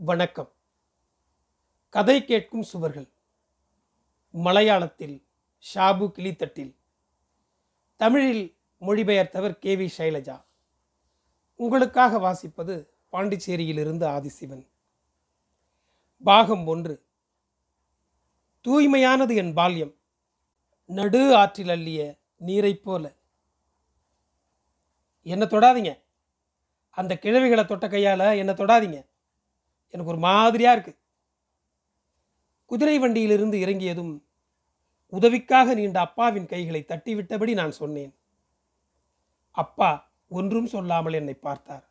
வணக்கம். கதை கேட்கும் சுவர்கள். மலையாளத்தில் ஷாபு கிளித்தட்டில். தமிழில் மொழிபெயர்த்தவர் கே வி சைலஜா. உங்களுக்காக வாசிப்பது பாண்டிச்சேரியிலிருந்து ஆதிசிவன். பாகம் ஒன்று. தூய்மையானது என் பால்யம். நடு ஆற்றில் அள்ளிய நீரைப் போல. என்னை தொடாதீங்க. அந்த கிழவிகளை தொட்ட கையால் என்னை தொடாதீங்க. எனக்கு ஒரு மாதிரியாக இருக்குது குதிரை வண்டியிலிருந்து இறங்கியதும் உதவிக்காக நீண்ட அப்பாவின் கைகளை தட்டிவிட்டபடி நான் சொன்னேன். அப்பா ஒன்றும் சொல்லாமல் என்னை பார்த்தார்.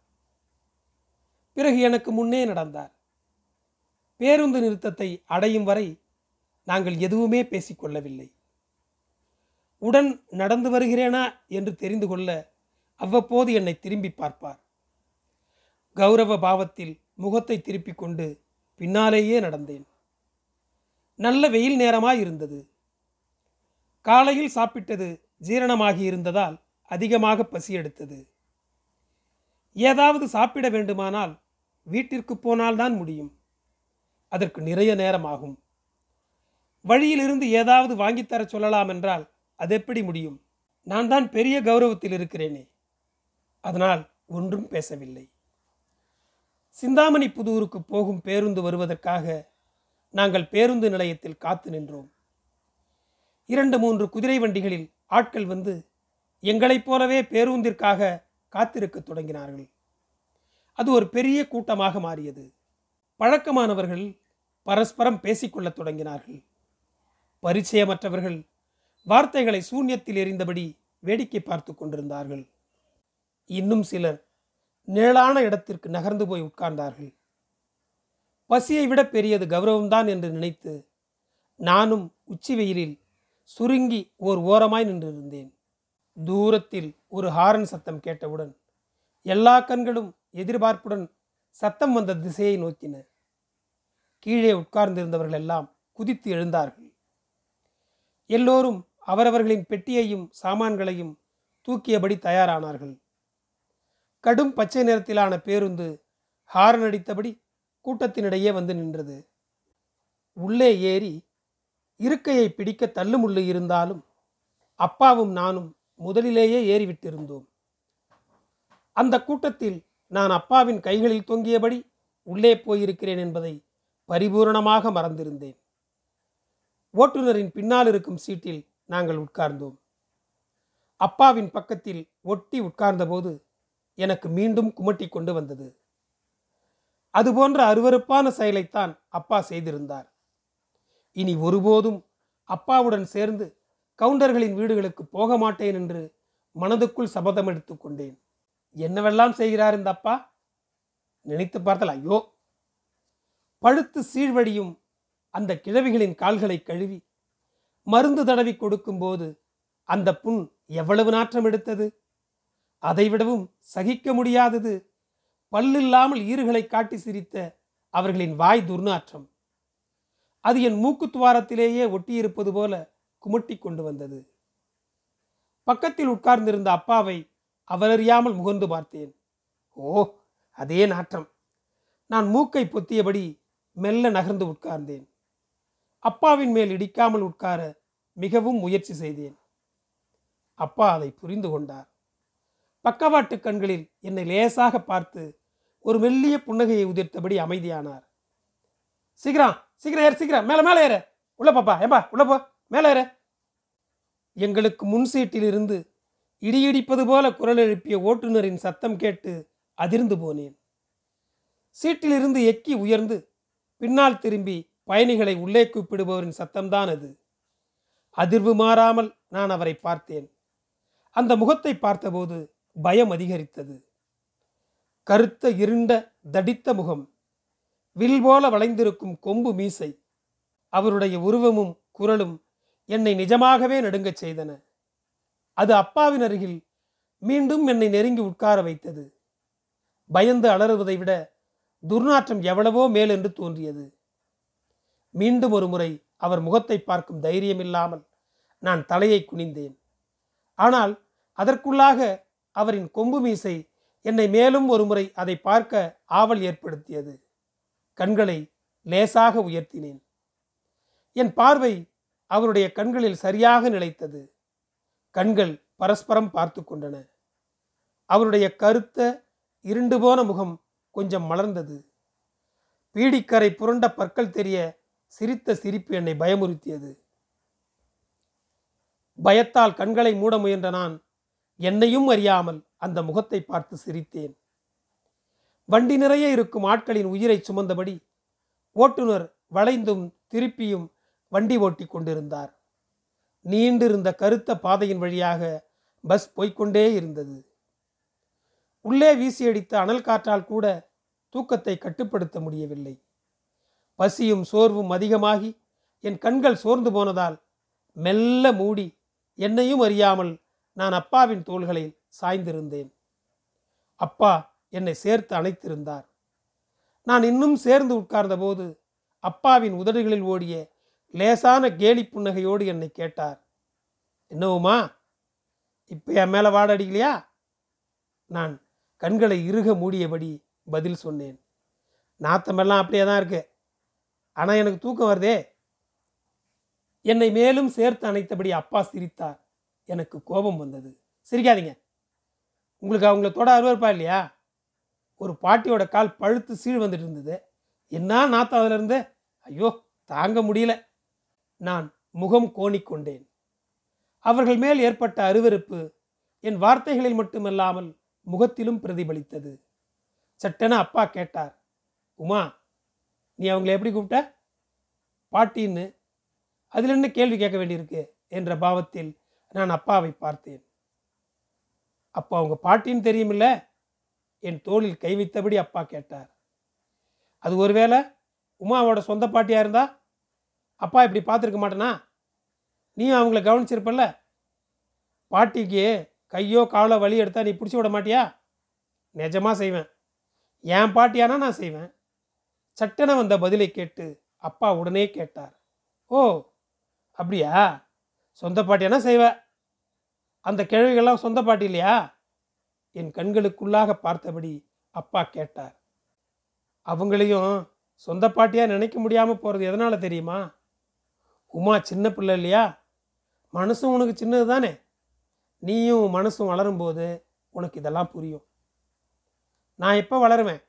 பிறகு எனக்கு முன்னே நடந்தார். பேருந்து நிறுத்தத்தை அடையும் வரை நாங்கள் எதுவுமே பேசிக்கொள்ளவில்லை உடன் நடந்து வருகிறேனா என்று தெரிந்து கொள்ள அவ்வப்போது என்னை திரும்பி பார்ப்பார். கௌரவ பாவத்தில் முகத்தை திருப்பிக் கொண்டு பின்னாலேயே நடந்தேன். நல்ல வெயில் நேரமாய் இருந்தது. காலையில் சாப்பிட்டது ஜீரணமாகி இருந்ததால் அதிகமாக பசி எடுத்தது. ஏதாவது சாப்பிட வேண்டுமானால் வீட்டிற்கு போனால்தான் முடியும். அதற்கு நிறைய நேரமாகும். வழியிலிருந்து ஏதாவது வாங்கித்தர சொல்லலாம் என்றால் அது எப்படி முடியும்? நான் தான் பெரிய கௌரவத்தில் இருக்கிறேனே. அதனால் ஒன்றும் பேசவில்லை. சிந்தாமணி புதூருக்கு போகும் பேருந்து வருவதற்காக நாங்கள் பேருந்து நிலையத்தில் காத்து நின்றோம். இரண்டு மூன்று குதிரை வண்டிகளில் ஆட்கள் வந்து எங்களைப் போலவே பேருந்திற்காக காத்திருக்கத் தொடங்கினார்கள். அது ஒரு பெரிய கூட்டமாக மாறியது. பழக்கமானவர்கள் பரஸ்பரம் பேசிக்கொள்ளத் தொடங்கினார்கள். பரிச்சயமற்றவர்கள் வார்த்தைகளை சூன்யத்தில் எறிந்தபடி வேடிக்கை பார்த்து கொண்டிருந்தார்கள். இன்னும் சிலர் நிழலான இடத்திற்கு நகர்ந்து போய் உட்கார்ந்தார்கள். பசியை விட பெரியது கௌரவம்தான் என்று நினைத்து நானும் உச்சி வெயிலில் சுருங்கி ஓர் ஓரமாய் நின்றிருந்தேன். தூரத்தில் ஒரு ஹாரன் சத்தம் கேட்டவுடன் எல்லா கண்களும் எதிர்பார்ப்புடன் சத்தம் வந்த திசையை நோக்கின. கீழே உட்கார்ந்திருந்தவர்கள் எல்லாம் குதித்து எழுந்தார்கள். எல்லோரும் அவரவர்களின் பெட்டியையும் சாமான்களையும் தூக்கியபடி தயாரானார்கள். கடும் பச்சை நிறத்திலான பேருந்து ஹாரன் அடித்தபடி கூட்டத்தினிடையே வந்து நின்றது. உள்ளே ஏறி இருக்கையை பிடிக்க தள்ளுமுள்ளு இருந்தாலும் அப்பாவும் நானும் முதலிலேயே ஏறிவிட்டிருந்தோம். அந்த கூட்டத்தில் நான் அப்பாவின் கைகளில் தொங்கியபடி உள்ளே போயிருக்கிறேன் என்பதை பரிபூரணமாக மறந்திருந்தேன். ஓட்டுநரின் பின்னால் இருக்கும் சீட்டில் நாங்கள் உட்கார்ந்தோம். அப்பாவின் பக்கத்தில் ஒட்டி உட்கார்ந்தபோது எனக்கு மீண்டும் குமட்டி கொண்டு வந்தது. அதுபோன்ற அருவருப்பான செயலைத்தான் அப்பா செய்திருந்தார். இனி ஒருபோதும் அப்பாவுடன் சேர்ந்து கவுண்டர்களின் வீடுகளுக்கு போக மாட்டேன் என்று மனதுக்குள் சபதம் எடுத்துக்கொண்டேன் என்னவெல்லாம் செய்கிறார் இந்த அப்பா? நினைத்து பார்த்தால் ஐயோ! பழுத்து சீழ்வடியும் அந்த கிழவிகளின் கால்களை கழுவி மருந்து தடவி கொடுக்கும்போது அந்த புண் எவ்வளவு நாற்றம் எடுத்தது? அதைவிடவும் சகிக்க முடியாதது. பல்லில்லாமல் ஈறுகளை காட்டி சிரித்த அவர்களின் வாய் துர்நாற்றம். அது என் மூக்குத்துவாரத்திலேயே ஒட்டியிருப்பது போல குமட்டி கொண்டு வந்தது. பக்கத்தில் உட்கார்ந்திருந்த அப்பாவை அவரறியாமல் முகர்ந்து பார்த்தேன். ஓ அதே நாற்றம். நான் மூக்கை பொத்தியபடி மெல்ல நகர்ந்து உட்கார்ந்தேன். அப்பாவின் மேல் இடிக்காமல் உட்கார மிகவும் முயற்சி செய்தேன். அப்பா அதை புரிந்து கொண்டார். பக்கவாட்டு கண்களில் என்னை லேசாக பார்த்து ஒரு மெல்லிய புன்னகையை உதிர்த்தபடி அமைதியானார். சீக்கிரம் சீக்கிரம் ஏறு சீக்கிரம். மேலே மேலே ஏறு. உள்ள பாப்பா. ஏப்பா உள்ள போ. மேலே ஏறு. எங்களுக்கு முன் சீட்டிலிருந்து இடி இடிப்பது போல குரல் எழுப்பிய ஓட்டுநரின் சத்தம் கேட்டு அதிர்ந்து போனேன். சீட்டிலிருந்து எக்கி உயர்ந்து பின்னால் திரும்பி பயணிகளை உள்ளே கூப்பிடுபவரின் சத்தம்தான் அது. அதிர்வு மாறாமல் நான் அவரை பார்த்தேன். அந்த முகத்தை பார்த்தபோது பயம் அதிகரித்தது. கருத்த இருண்ட தடித்த முகம் வில் போல வளைந்திருக்கும் கொம்பு மீசை அவருடைய உருவமும் குரலும் என்னை நிஜமாகவே நடுங்கச் செய்தன. அது அப்பாவின் அருகில் மீண்டும் என்னை நெருங்கி உட்கார வைத்தது. பயந்து அலறுவதை விட துர்நாற்றம் எவ்வளவோ மேலென்று தோன்றியது. மீண்டும் ஒரு முறை அவர் முகத்தை பார்க்கும் தைரியமில்லாமல் நான் தலையை குனிந்தேன். ஆனால் அதற்குள்ளாக அவரின் கொம்பு மீசை என்னை மேலும் ஒரு முறை அதை பார்க்க ஆவல் ஏற்படுத்தியது. கண்களை லேசாக உயர்த்தினேன். என் பார்வை அவருடைய கண்களில் சரியாக நிலைத்தது. கண்கள் பரஸ்பரம் பார்த்து கொண்டன. அவருடைய கருத்த இருண்டு போன முகம் கொஞ்சம் மலர்ந்தது. பீடிக்கரை புரண்ட பற்கள் தெரிய சிரித்த சிரிப்பு என்னை பயமுறுத்தியது. பயத்தால் கண்களை மூட முயன்ற நான் என்னையும் அறியாமல் அந்த முகத்தை பார்த்து சிரித்தேன். வண்டி நிறைய இருக்கும் ஆட்களின் உயிரை சுமந்தபடி ஓட்டுநர் வளைந்தும் திருப்பியும் வண்டி ஓட்டி கொண்டிருந்தார். நீண்டிருந்த கருத்த பாதையின் வழியாக பஸ் போய்க்கொண்டே இருந்தது. உள்ளே வீசியடித்த அனல் காற்றால் கூட தூக்கத்தை கட்டுப்படுத்த முடியவில்லை. பசியும் சோர்வும் அதிகமாகி என் கண்கள் சோர்ந்து போனதால் மெல்ல மூடி என்னையும் அறியாமல் நான் அப்பாவின் தோள்களில் சாய்ந்திருந்தேன். அப்பா என்னை சேர்த்து அணைத்திருந்தார் நான் இன்னும் சேர்ந்து உட்கார்ந்தபோது அப்பாவின் உதடுகளில் ஓடிய லேசான கேலி புன்னகையோடு என்னை கேட்டார். என்னவுமா இப்போ என் மேலே வாடடிக்கலையா? நான் கண்களை இறுக மூடியபடி பதில் சொன்னேன். நாத்தமெல்லாம் அப்படியே தான் இருக்கு. ஆனால் எனக்கு தூக்கம் வருதே. என்னை மேலும் சேர்த்து அணைத்தபடி அப்பா சிரித்தார். எனக்கு கோபம் வந்தது. சிரிக்காதீங்க. உங்களுக்கு அவங்கள தொட அருவருப்பா இல்லையா? ஒரு பாட்டியோட கால் பழுத்து சீழ் வந்துட்டு இருந்தது. என்ன நாத்தம் அதுல இருந்து ஐயோ தாங்க முடியல. நான் முகம் கோணிக்கொண்டேன். அவர்கள் மேல் ஏற்பட்ட அருவருப்பு என் வார்த்தைகளில் மட்டுமல்லாமல் முகத்திலும் பிரதிபலித்தது. சட்டென அப்பா கேட்டார் உமா நீ அவங்கள எப்படி கூப்பிட்ட? பாட்டின்னு. அதில் என்ன கேள்வி கேட்க வேண்டியிருக்கு? என்ற பாவத்தில் நான் அப்பாவை பார்த்தேன். அப்போ அவங்க பாட்டின்னு தெரியுமில்ல? என் தோளில் கை வைத்தபடி அப்பா கேட்டார். அது ஒருவேளை உமாவோட சொந்த பாட்டியாக இருந்தா? அப்பா இப்படி பார்த்துருக்க மாட்டேனா? நீ அவங்கள கவனிச்சிருப்பல்ல? பாட்டிக்கு கையோ காலோ வலி எடுத்தா நீ பிடிச்சி விட மாட்டியா? நிஜமாக செய்வேன். என் பாட்டியானா நான் செய்வேன். சட்டென வந்த பதிலை கேட்டு அப்பா உடனே கேட்டார். ஓ அப்படியா? சொந்த பாட்டியானா செய்வேன் அந்த கிழவிகள்லாம் சொந்த பாட்டி இல்லையா? என் கண்களுக்குள்ளாக பார்த்தபடி அப்பா கேட்டார். அவங்களையும் சொந்த பாட்டியாக நினைக்க முடியாமல் போகிறது எதனால் தெரியுமா? உமா சின்ன பிள்ளை இல்லையா? மனசும் உனக்கு சின்னது தானே? நீயும் மனசும் வளரும்போது உனக்கு இதெல்லாம் புரியும். நான் எப்போ வளருவேன்?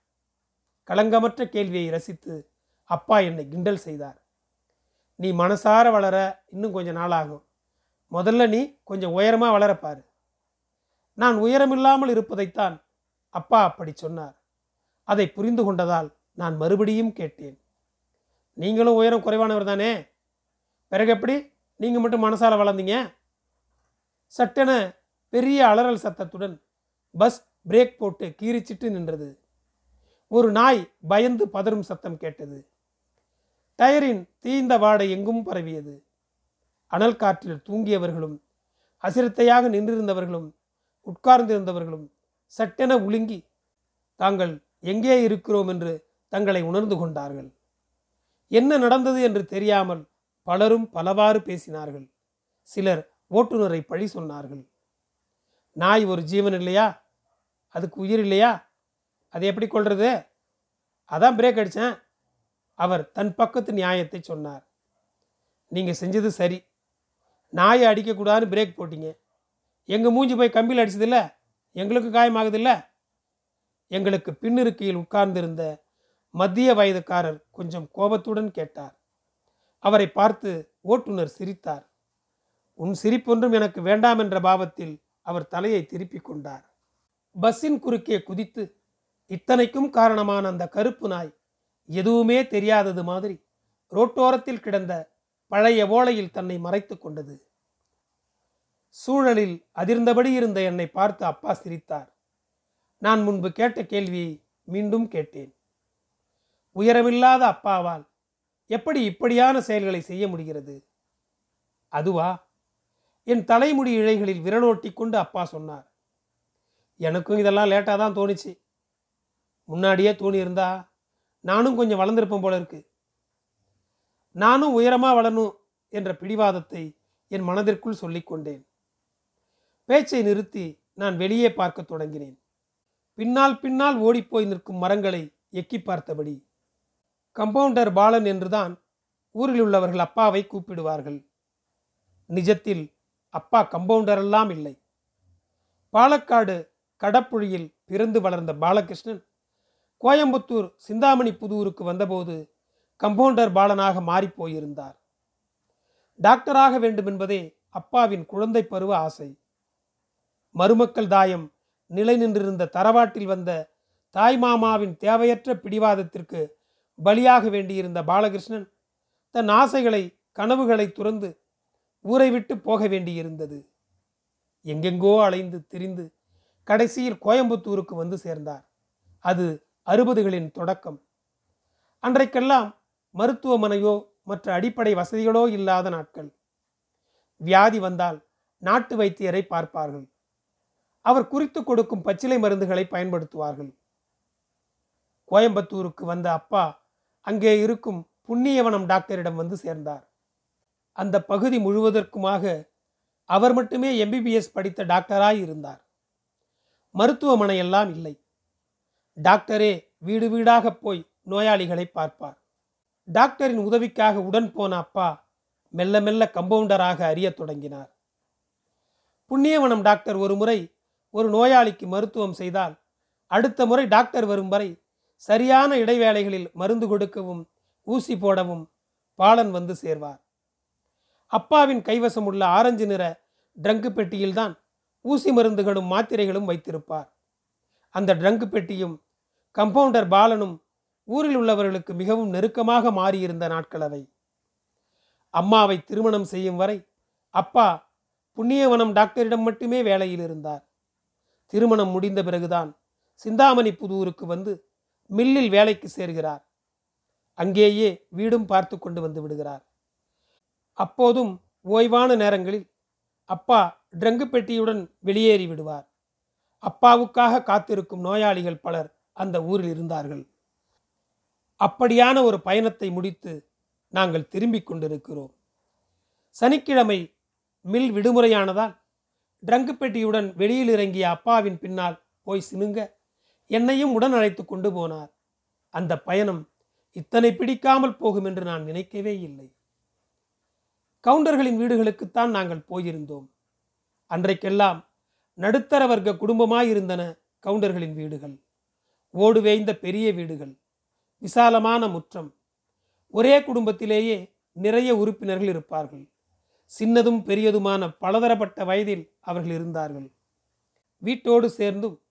களங்கமற்ற கேள்வியை ரசித்து அப்பா என்னை கிண்டல் செய்தார். நீ மனசார வளர இன்னும் கொஞ்சம் நாள் ஆகும். முதல்ல நீ கொஞ்சம் உயரமாக வளரப்பார் நான் உயரமில்லாமல் இருப்பதைத்தான் அப்பா அப்படி சொன்னார். அதை புரிந்து கொண்டதால் நான் மறுபடியும் கேட்டேன். நீங்களும் உயரம் குறைவானவர் தானே? பிறகு எப்படி? நீங்கள் மட்டும் மனசால் வளர்ந்தீங்க? சட்டென பெரிய அலறல் சத்தத்துடன் பஸ் பிரேக் போட்டு கீறிச்சிட்டு நின்றது. ஒரு நாய் பயந்து பதறும் சத்தம் கேட்டது. டயரின் தீந்த வாடை எங்கும் பரவியது. அனல் காற்றில் தூங்கியவர்களும் அசிரத்தையாக நின்றிருந்தவர்களும் உட்கார்ந்திருந்தவர்களும் சட்டென உலுங்கி தாங்கள் எங்கே இருக்கிறோம் என்று தங்களை உணர்ந்து கொண்டார்கள். என்ன நடந்தது என்று தெரியாமல் பலரும் பலவாறு பேசினார்கள். சிலர் ஓட்டுநரை பழி சொன்னார்கள். நாய் ஒரு ஜீவன் இல்லையா? அதுக்கு உயிர் இல்லையா? அதை எப்படி கொள்வது அதான் பிரேக் அடித்தேன் அவர் தன் பக்கத்து நியாயத்தை சொன்னார். நீங்கள் செஞ்சது சரி. நாயை அடிக்கக்கூடாதுன்னு பிரேக் போட்டீங்க. எங்கள் மூஞ்சி போய் கம்பியில் அடிச்சதில்ல? எங்களுக்கு காயமாகுதில்ல? எங்களுக்கு பின்னிருக்கையில் உட்கார்ந்திருந்த மத்திய வயதுக்காரர் கொஞ்சம் கோபத்துடன் கேட்டார். அவரை பார்த்து ஓட்டுநர் சிரித்தார். உன் சிரிப்பொன்றும் எனக்கு வேண்டாம் என்ற பாவத்தில் அவர் தலையை திருப்பிக் கொண்டார். பஸ்ஸின் குறுக்கே குதித்து இத்தனைக்கும் காரணமான அந்த கருப்பு நாய் எதுவுமே தெரியாதது மாதிரி ரோட்டோரத்தில் கிடந்த பழைய ஓலையில் தன்னை மறைத்து கொண்டது. சூழலில் அதிர்ந்தபடி இருந்த என்னை பார்த்து அப்பா சிரித்தார். நான் முன்பு கேட்ட கேள்வியை மீண்டும் கேட்டேன். உயரமில்லாத அப்பாவால் எப்படி இப்படியான செயல்களை செய்ய முடிகிறது? அதுவா? என் தலைமுடி இழைகளில் விரலோட்டி கொண்டு அப்பா சொன்னார். எனக்கும் இதெல்லாம் லேட்டாக தான் தோணுச்சு. முன்னாடியே தோணி இருந்தா நானும் கொஞ்சம் வளர்ந்துருப்பேன் போல இருக்குது நானும் உயரமாக வளரணும் என்ற பிடிவாதத்தை என் மனதிற்குள் சொல்லிக்கொண்டேன். பேச்சை நிறுத்தி நான் வெளியே பார்க்க தொடங்கினேன். பின்னால் பின்னால் ஓடிப்போய் நிற்கும் மரங்களை எக்கி பார்த்தபடி கம்பவுண்டர் பாலன் என்றுதான் ஊரில் உள்ளவர்கள் அப்பாவை கூப்பிடுவார்கள். நிஜத்தில் அப்பா கம்பவுண்டர் எல்லாம் இல்லை. பாலக்காடு கடப்புழியில் பிறந்து வளர்ந்த பாலகிருஷ்ணன் கோயம்புத்தூர் சிந்தாமணி புதூருக்கு வந்தபோது கம்பவுண்டர் பாலனாக மாறிப்போயிருந்தார் டாக்டராக வேண்டும் என்பதே அப்பாவின் குழந்தை பருவ ஆசை. மருமக்கள் தாயம் நிலை நின்றிருந்த தரவாட்டில் வந்த தாய் மாமாவின் தேவையற்ற பிடிவாதத்திற்கு பலியாக வேண்டியிருந்த பாலகிருஷ்ணன் தன் ஆசைகளை கனவுகளை துறந்து ஊரை விட்டு போக வேண்டியிருந்தது. எங்கெங்கோ அலைந்து திரிந்து கடைசியில் கோயம்புத்தூருக்கு வந்து சேர்ந்தார். அது அறுபதுகளின் தொடக்கம். அன்றைக்கெல்லாம் மருத்துவமனையோ மற்ற அடிப்படை வசதிகளோ இல்லாத நாட்கள். வியாதி வந்தால் நாட்டு வைத்தியரை பார்ப்பார்கள். அவர் குறித்து கொடுக்கும் பச்சிலை மருந்துகளை பயன்படுத்துவார்கள். கோயம்புத்தூருக்கு வந்த அப்பா அங்கே இருக்கும் புண்ணியவனம் டாக்டரிடம் வந்து சேர்ந்தார். அந்த பகுதி முழுவதற்குமாக அவர் மட்டுமே எம்பிபிஎஸ் படித்த டாக்டராய் இருந்தார். மருத்துவமனையெல்லாம் இல்லை. டாக்டரே வீடு வீடாக போய் நோயாளிகளை பார்ப்பார். டாக்டரின் உதவிக்காக உடன் போன அப்பா மெல்ல மெல்ல கம்பவுண்டராக அறியத் தொடங்கினார். புண்ணியவனம் டாக்டர் ஒரு முறை ஒரு நோயாளிக்கு மருத்துவம் செய்தால் அடுத்த முறை டாக்டர் வரும் வரை சரியான இடைவேளைகளில் மருந்து கொடுக்கவும் ஊசி போடவும் பாலன் வந்து சேர்வார். அப்பாவின் கைவசம் உள்ள ஆரஞ்சு நிற ட்ரங்கு பெட்டியில்தான் ஊசி மருந்துகளும் மாத்திரைகளும் வைத்திருப்பார். அந்த ட்ரங்கு பெட்டியும் கம்பவுண்டர் பாலனும் ஊரில் உள்ளவர்களுக்கு மிகவும் நெருக்கமாக மாறியிருந்த நாட்கள் அவை. அம்மாவை திருமணம் செய்யும் வரை அப்பா புண்ணியவனம் டாக்டரிடம் மட்டுமே வேலையில் இருந்தார். திருமணம் முடிந்த பிறகுதான் சிந்தாமணி புதூருக்கு வந்து மில்லில் வேலைக்கு சேர்கிறார். அங்கேயே வீடும் பார்த்து கொண்டு வந்து விடுகிறார். அப்போதும் ஓய்வான நேரங்களில் அப்பா ட்ரங்கு பெட்டியுடன் வெளியேறி விடுவார். அப்பாவுக்காக காத்திருக்கும் நோயாளிகள் பலர் அந்த ஊரில் இருந்தார்கள். அப்படியான ஒரு பயணத்தை முடித்து நாங்கள் திரும்பிக் கொண்டிருக்கிறோம். சனிக்கிழமை மில் விடுமுறையானதால் ட்ரங்கு பெட்டியுடன் வெளியில் இறங்கிய அப்பாவின் பின்னால் போய் சினுங்க என்னையும் உடன் அழைத்து கொண்டு போனார். அந்த பயணம் இத்தனை பிடிக்காமல் போகும் என்று நான் நினைக்கவே இல்லை. கவுண்டர்களின் வீடுகளுக்குத்தான் நாங்கள் போயிருந்தோம். அன்றைக்கெல்லாம் நடுத்தர வர்க்க குடும்பமாயிருந்தன கவுண்டர்களின் வீடுகள். ஓடுவேய்ந்த பெரிய வீடுகள். விசாலமான முற்றம். ஒரே குடும்பத்திலேயே நிறைய உறுப்பினர்கள் இருப்பார்கள். சின்னதும் பெரியதுமான பலதரப்பட்ட வயதில் அவர்கள் இருந்தார்கள். வீட்டோடு சேர்ந்தும்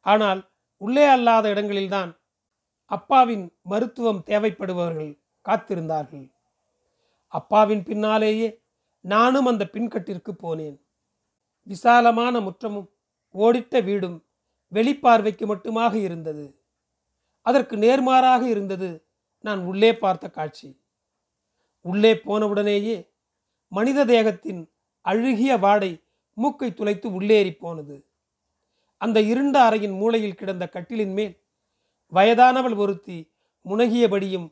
ஆனால் உள்ளே அல்லாத இடங்களில்தான் அப்பாவின் மருத்துவம் தேவைப்படுபவர்கள் காத்திருந்தார்கள். அப்பாவின் பின்னாலேயே நானும் அந்த பின்கட்டிற்கு போனேன். விசாலமான முற்றமும் ஓடிட்ட வீடும் வெளிப்பார்வைக்கு மட்டுமாக இருந்தது. அதற்கு நேர்மாறாக இருந்தது நான் உள்ளே பார்த்த காட்சி. உள்ளே போனவுடனேயே மனித தேகத்தின் அழுகிய வாடை மூக்கை துளைத்து உள்ளேறி போனது. அந்த இருண்ட அறையின் மூலையில் கிடந்த கட்டிலின் மேல் வயதானவள் ஒருத்தி முனகியபடியும்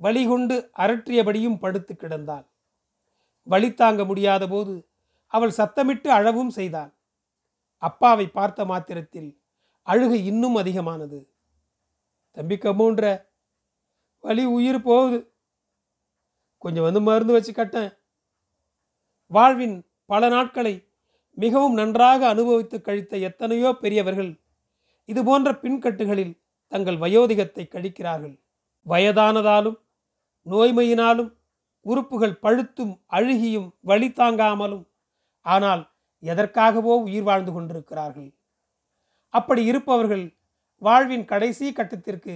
வழிகொண்டு அரற்றியபடியும் படுத்து கிடந்தாள். வழி தாங்க முடியாத போது அவள் சத்தமிட்டு அழவும் செய்தாள். அப்பாவை பார்த்த மாத்திரத்தில் அழுகை இன்னும் அதிகமானது. தம்பி கம்முன்ற. வலி உயிர் போகுது. கொஞ்சம் வந்து மருந்து வச்சு கட்டேன். வாழ்வின் பல நாட்களை மிகவும் நன்றாக அனுபவித்து கழித்த எத்தனையோ பெரியவர்கள் இது போன்ற பின்கட்டுகளில் தங்கள் வயோதிகத்தை கழிக்கிறார்கள். வயதானதாலும் நோய்மையினாலும் உறுப்புகள் பழுத்தும் அழுகியும் வழி தாங்காமலும் ஆனால் எதற்காகவோ உயிர் வாழ்ந்து கொண்டிருக்கிறார்கள். அப்படி இருப்பவர்கள் வாழ்வின் கடைசி கட்டத்திற்கு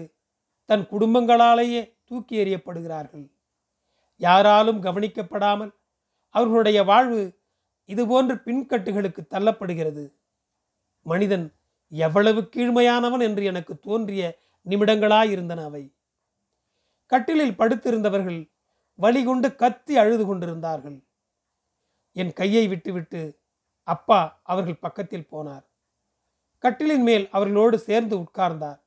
தன் குடும்பங்களாலேயே தூக்கி எறியப்படுகிறார்கள். யாராலும் கவனிக்கப்படாமல் அவர்களுடைய வாழ்வு இதுபோன்று பின்கட்டுகளுக்கு தள்ளப்படுகிறது. மனிதன் எவ்வளவு கீழ்மையானவன் என்று எனக்கு தோன்றிய நிமிடங்களாயிருந்தன அவை. கட்டிலில் படுத்திருந்தவர்கள் வழிகொண்டு கத்தி அழுது கொண்டிருந்தார்கள். என் கையை விட்டுவிட்டு அப்பா அவர்கள் பக்கத்தில் போனார். கட்டிலின் மேல் அவர்களோடு சேர்ந்து உட்கார்ந்தார்.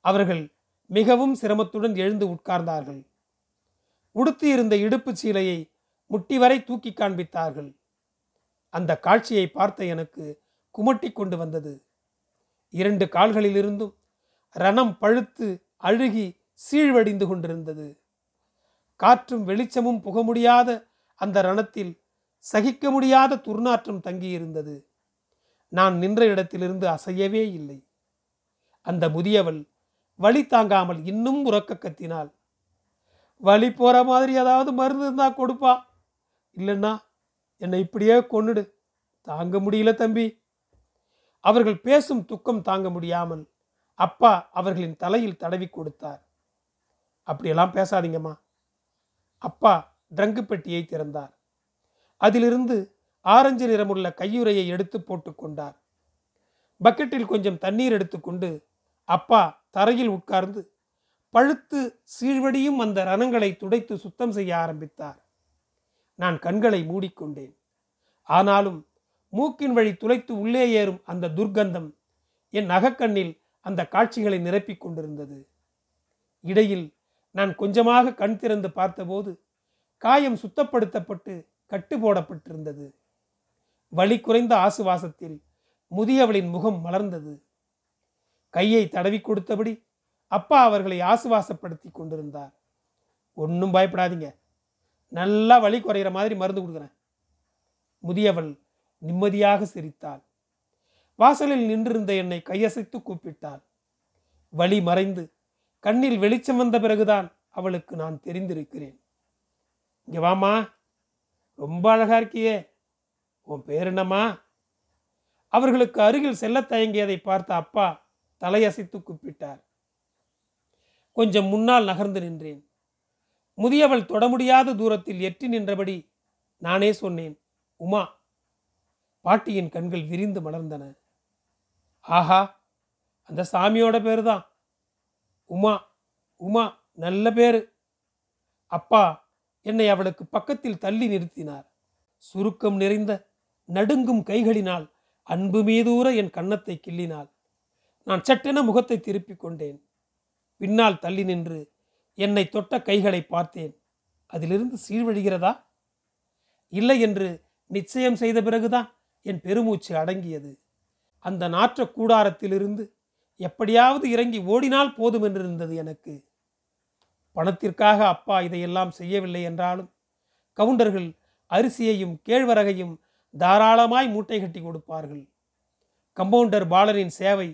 அவர்கள் மிகவும் சிரமத்துடன் எழுந்து உட்கார்ந்தார்கள். உடுத்தியிருந்த இடுப்பு சீலையை முட்டி வரை தூக்கி காண்பித்தார்கள். அந்த காட்சியை பார்த்த எனக்கு குமட்டி கொண்டு வந்தது. இரண்டு கால்களிலிருந்தும் ரணம் பழுத்து அழுகி சீழ்வடிந்து கொண்டிருந்தது. காற்றும் வெளிச்சமும் புக முடியாத அந்த ரணத்தில் சகிக்க முடியாத துர்நாற்றம் தங்கியிருந்தது. நான் நின்ற இடத்திலிருந்து அசையவே இல்லை. அந்த முதியவள் வழி தாங்காமல் இன்னும் உறக்க கத்தினாள். வழி போற மாதிரி ஏதாவது மருந்து இருந்தா கொடுப்பா. இல்லைன்னா என்னை இப்படியே கொன்னுடு. தாங்க முடியல தம்பி. அவர்கள் பேசும் துக்கம் தாங்க முடியாமல் அப்பா அவர்களின் தலையில் தடவி கொடுத்தார். அப்படியெல்லாம் பேசாதீங்கம்மா. அப்பா ட்ரங்கு பெட்டியை திறந்தார். அதிலிருந்து ஆரஞ்சு நிறமுள்ள கையுறையை எடுத்து போட்டுக்கொண்டார் பக்கெட்டில் கொஞ்சம் தண்ணீர் எடுத்துக்கொண்டு அப்பா தரையில் உட்கார்ந்து பழுத்து சீழ்வடியும் அந்த ரணங்களை துடைத்து சுத்தம் செய்ய ஆரம்பித்தார். நான் கண்களை மூடிக்கொண்டேன். ஆனாலும் மூக்கின் வழி துளைத்து உள்ளே ஏறும் அந்த துர்க்கந்தம் என் நகக்கண்ணில் அந்த காட்சிகளை நிரப்பிக் கொண்டிருந்தது. இடையில் நான் கொஞ்சமாக கண் திறந்து பார்த்தபோது காயம் சுத்தப்படுத்தப்பட்டு கட்டு போடப்பட்டிருந்தது. வலி குறைந்த ஆசுவாசத்தில் முதியவளின் முகம் மலர்ந்தது. கையை தடவி கொடுத்தபடி அப்பா அவர்களை ஆசுவாசப்படுத்தி கொண்டிருந்தார். ஒன்றும் பயப்படாதீங்க. நல்லா வலி குறையிற மாதிரி மருந்து கொடுக்குறேன். முதியவள் நிம்மதியாக சிரித்தாள். வாசலில் நின்றிருந்த என்னை கையசைத்து கூப்பிட்டாள். வழி மறைந்து கண்ணில் வெளிச்சம் வந்த பிறகுதான் அவளுக்கு நான் தெரிந்திருக்கிறேன். இங்கே வாமா ரொம்ப அழகா இருக்கியே. உன் பேர் என்னம்மா? அவர்களுக்கு அருகில் செல்ல தயங்கியதை பார்த்த அப்பா தலையசைத்து கூப்பிட்டார். கொஞ்சம் முன்னால் நகர்ந்து நின்றேன். முதியவள் தொட முடியாத தூரத்தில் எட்டி நின்றபடி நானே சொன்னேன் உமா. பாட்டியின் கண்கள் விரிந்து மலர்ந்தன. ஆஹா அந்த சாமியோட பேரு தான் உமா உமா நல்ல பேரு. அப்பா என்னை அவளுக்கு பக்கத்தில் தள்ளி நிறுத்தினார். சுருக்கம் நிறைந்த நடுங்கும் கைகளினால் அன்பு மீதூர என் கன்னத்தை கிள்ளினாள் நான் சட்டென முகத்தை திருப்பிக் கொண்டேன். பின்னால் தள்ளி நின்று என்னை தொட்ட கைகளை பார்த்தேன். அதிலிருந்து சீழ்வழிகிறதா இல்லை என்று நிச்சயம் செய்த பிறகுதான் என் பெருமூச்சு அடங்கியது. அந்த நாற்ற கூடாரத்திலிருந்து எப்படியாவது இறங்கி ஓடினால் போதும் என்றிருந்தது எனக்கு. பணத்திற்காக அப்பா இதையெல்லாம் செய்யவில்லை என்றாலும் கவுண்டர்கள் அரிசியையும் கேழ்வரகையும் தாராளமாய் மூட்டை கட்டி கொடுப்பார்கள். கம்பவுண்டர் பாலரின் சேவை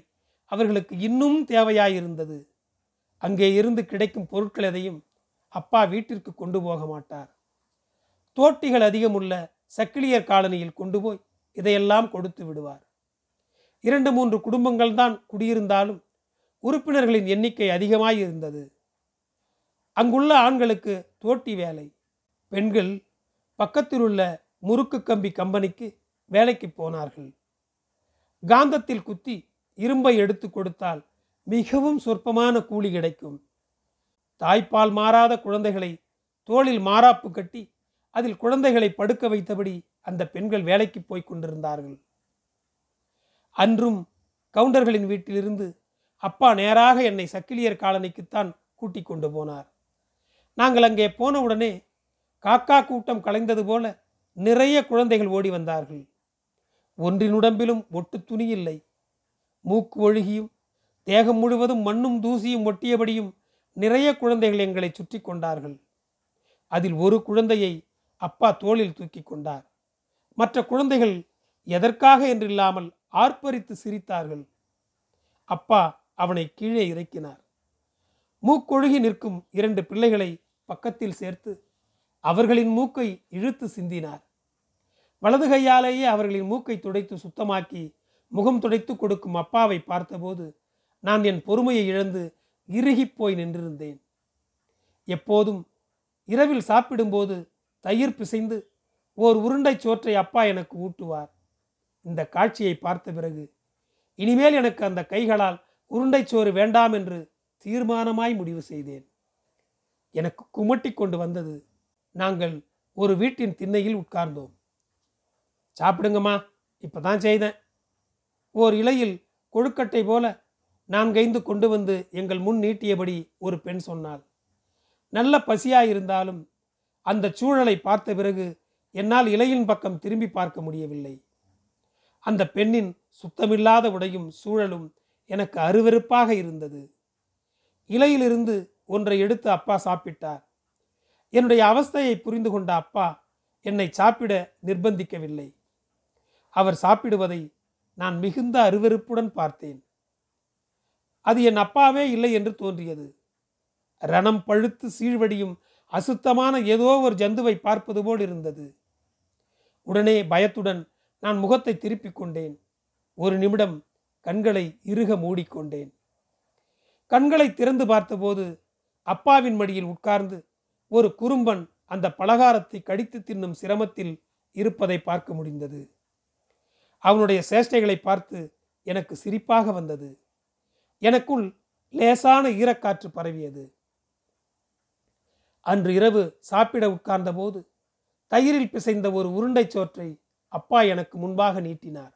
அவர்களுக்கு இன்னும் தேவையாயிருந்தது. அங்கே இருந்து கிடைக்கும் பொருட்கள் எதையும் அப்பா வீட்டிற்கு கொண்டு போக மாட்டார். தோட்டிகள் அதிகமுள்ள சக்கிலியர் காலனியில் கொண்டு போய் இதையெல்லாம் கொடுத்து விடுவார். இரண்டு மூன்று குடும்பங்கள் தான் குடியிருந்தாலும் உறுப்பினர்களின் எண்ணிக்கை அதிகமாய் இருந்தது அங்குள்ள ஆண்களுக்கு தோட்டி வேலை பெண்கள் பக்கத்தில் உள்ள முறுக்கு கம்பி கம்பெனிக்கு வேலைக்கு போனார்கள். காந்தத்தில் குத்தி இரும்பை எடுத்து கொடுத்தால் மிகவும் சொற்பமான கூலி கிடைக்கும். தாய்ப்பால் மாறாத குழந்தைகளை தோளில் மாறாப்பு கட்டி அதில் குழந்தைகளை படுக்க வைத்தபடி அந்த பெண்கள் வேலைக்கு போய் கொண்டிருந்தார்கள். அன்றும் கவுண்டர்களின் வீட்டிலிருந்து அப்பா நேராக என்னை சக்கிலியர் காலனிக்குத்தான் கூட்டிக் கொண்டு போனார். நாங்கள் அங்கே போனவுடனே காக்கா கூட்டம் கலைந்தது போல நிறைய குழந்தைகள் ஓடி வந்தார்கள். ஒன்றின் உடம்பிலும் ஒட்டு துணி இல்லை. மூக்கு ஒழுகியும் தேகம் முழுவதும் மண்ணும் தூசியும் ஒட்டியபடியும் நிறைய குழந்தைகள் எங்களை சுற்றி கொண்டார்கள். அதில் ஒரு குழந்தையை அப்பா தோளில் தூக்கி கொண்டார். மற்ற குழந்தைகள் எதற்காக என்றில்லாமல் ஆர்ப்பரித்து சிரித்தார்கள். அப்பா அவனை கீழே இறக்கினார். மூக்கொழுகி நிற்கும் இரண்டு பிள்ளைகளை பக்கத்தில் சேர்த்து அவர்களின் மூக்கை இழுத்து சிந்தினார். வலது கையாலேயே அவர்களின் மூக்கை துடைத்து சுத்தமாக்கி முகம் துடைத்து கொடுக்கும் அப்பாவை பார்த்தபோது நான் என் பொறுமையை இழந்து இறுகிப் போய் நின்றிருந்தேன். எப்போதும் இரவில் சாப்பிடும்போது தயிர் பிசைந்து ஓர் உருண்டை சோற்றை அப்பா எனக்கு ஊட்டுவார். இந்த காட்சியை பார்த்த பிறகு இனிமேல் எனக்கு அந்த கைகளால் உருண்டை சோறு வேண்டாம் என்று தீர்மானமாய் முடிவு செய்தேன். எனக்கு குமட்டி கொண்டு வந்தது நாங்கள் ஒரு வீட்டின் திண்ணையில் உட்கார்ந்தோம். சாப்பிடுங்கம்மா இப்போ தான் செய்தேன். ஓர் இலையில் கொழுக்கட்டை போல நான்கைந்து கொண்டு வந்து எங்கள் முன் நீட்டியபடி ஒரு பெண் சொன்னாள். நல்ல பசியாயிருந்தாலும் அந்த சூழலை பார்த்த பிறகு என்னால் இலையின் பக்கம் திரும்பி பார்க்க முடியவில்லை. அந்த பெண்ணின் சுத்தமில்லாத உடையும் சூழலும் எனக்கு அருவெருப்பாக இருந்தது. இலையிலிருந்து ஒன்றை எடுத்து அப்பா சாப்பிட்டார். என்னுடைய அவஸ்தையை புரிந்து கொண்ட அப்பா என்னை சாப்பிட நிர்பந்திக்கவில்லை. அவர் சாப்பிடுவதை நான் மிகுந்த அருவருப்புடன் பார்த்தேன். அது என் அப்பாவே இல்லை என்று தோன்றியது. ரணம் பழுத்து சீழ்வடியும் அசுத்தமான ஏதோ ஒரு ஜந்துவை பார்ப்பது போல் இருந்தது. உடனே பயத்துடன் நான் முகத்தை திருப்பிக் கொண்டேன். ஒரு நிமிடம் கண்களை இறுக மூடிக்கொண்டேன். கண்களை திறந்து பார்த்தபோது அப்பாவின் மடியில் உட்கார்ந்து ஒரு குறும்பன் அந்த பலகாரத்தை கடித்து தின்னும் சிரமத்தில் இருப்பதை பார்க்க முடிந்தது. அவனுடைய சேஷ்டைகளை பார்த்து எனக்கு சிரிப்பாக வந்தது. எனக்குள் லேசான ஈரக்காற்று பரவியது. அன்று இரவு சாப்பிட உட்கார்ந்தபோது தயிரில் பிசைந்த ஒரு உருண்டை சோற்றை அப்பா எனக்கு முன்பாக நீட்டினார்.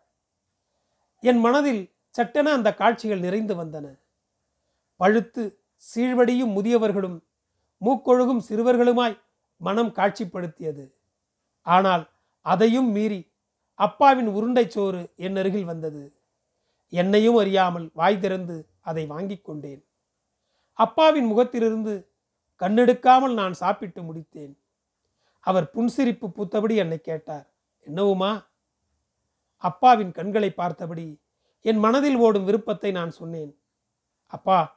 என் மனதில் சட்டென அந்த காட்சிகள் நிறைந்து வந்தன. பழுத்து சீழ்வடியும் முதியவர்களும் மூக்கொழுகும் சிறுவர்களுமாய் மனம் காட்சிப்படுத்தியது. ஆனால் அதையும் மீறி அப்பாவின் உருண்டை சோறு என் அருகில் வந்தது? என்னையும் அறியாமல் வாய் திறந்து அதை வாங்கிக் கொண்டேன். அப்பாவின் முகத்திலிருந்து கண்ணெடுக்காமல் நான் சாப்பிட்டு முடித்தேன். அவர் புன்சிரிப்பு பூத்தபடி என்னை கேட்டார் என்னவுமா? அப்பாவின் கண்களை பார்த்தபடி என் மனதில் ஓடும் விருப்பத்தை நான் சொன்னேன். அப்பா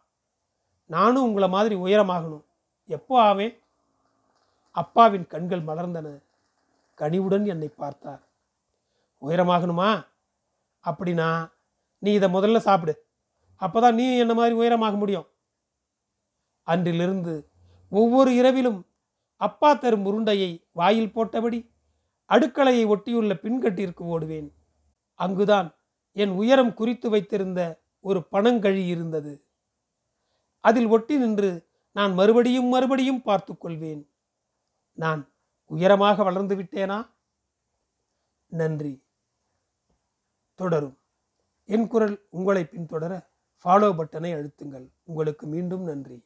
நானும் உங்களை மாதிரி உயரமாகணும். எப்போ ஆவேன்? அப்பாவின் கண்கள் மலர்ந்தன. கனிவுடன் என்னை பார்த்தார். உயரமாகணுமா? அப்படின்னா நீ இதை முதல்ல சாப்பிடு. அப்போதான் நீ என்ன மாதிரி உயரமாக முடியும்? அன்றிலிருந்து ஒவ்வொரு இரவிலும் அப்பா தரும் உருண்டையை வாயில் போட்டபடி அடுக்கலையை ஒட்டியுள்ள பின்கட்டிற்கு ஓடுவேன். அங்குதான் என் உயரம் குறித்து வைத்திருந்த ஒரு பணங்கழி இருந்தது. அதில் ஒட்டி நின்று நான் மறுபடியும் மறுபடியும் பார்த்து கொள்வேன். நான் உயரமாக வளர்ந்து விட்டேனா? நன்றி. தொடரும். என் குரல் உங்களை பின்தொடர ஃபாலோ பட்டனை அழுத்துங்கள். உங்களுக்கு மீண்டும் நன்றி.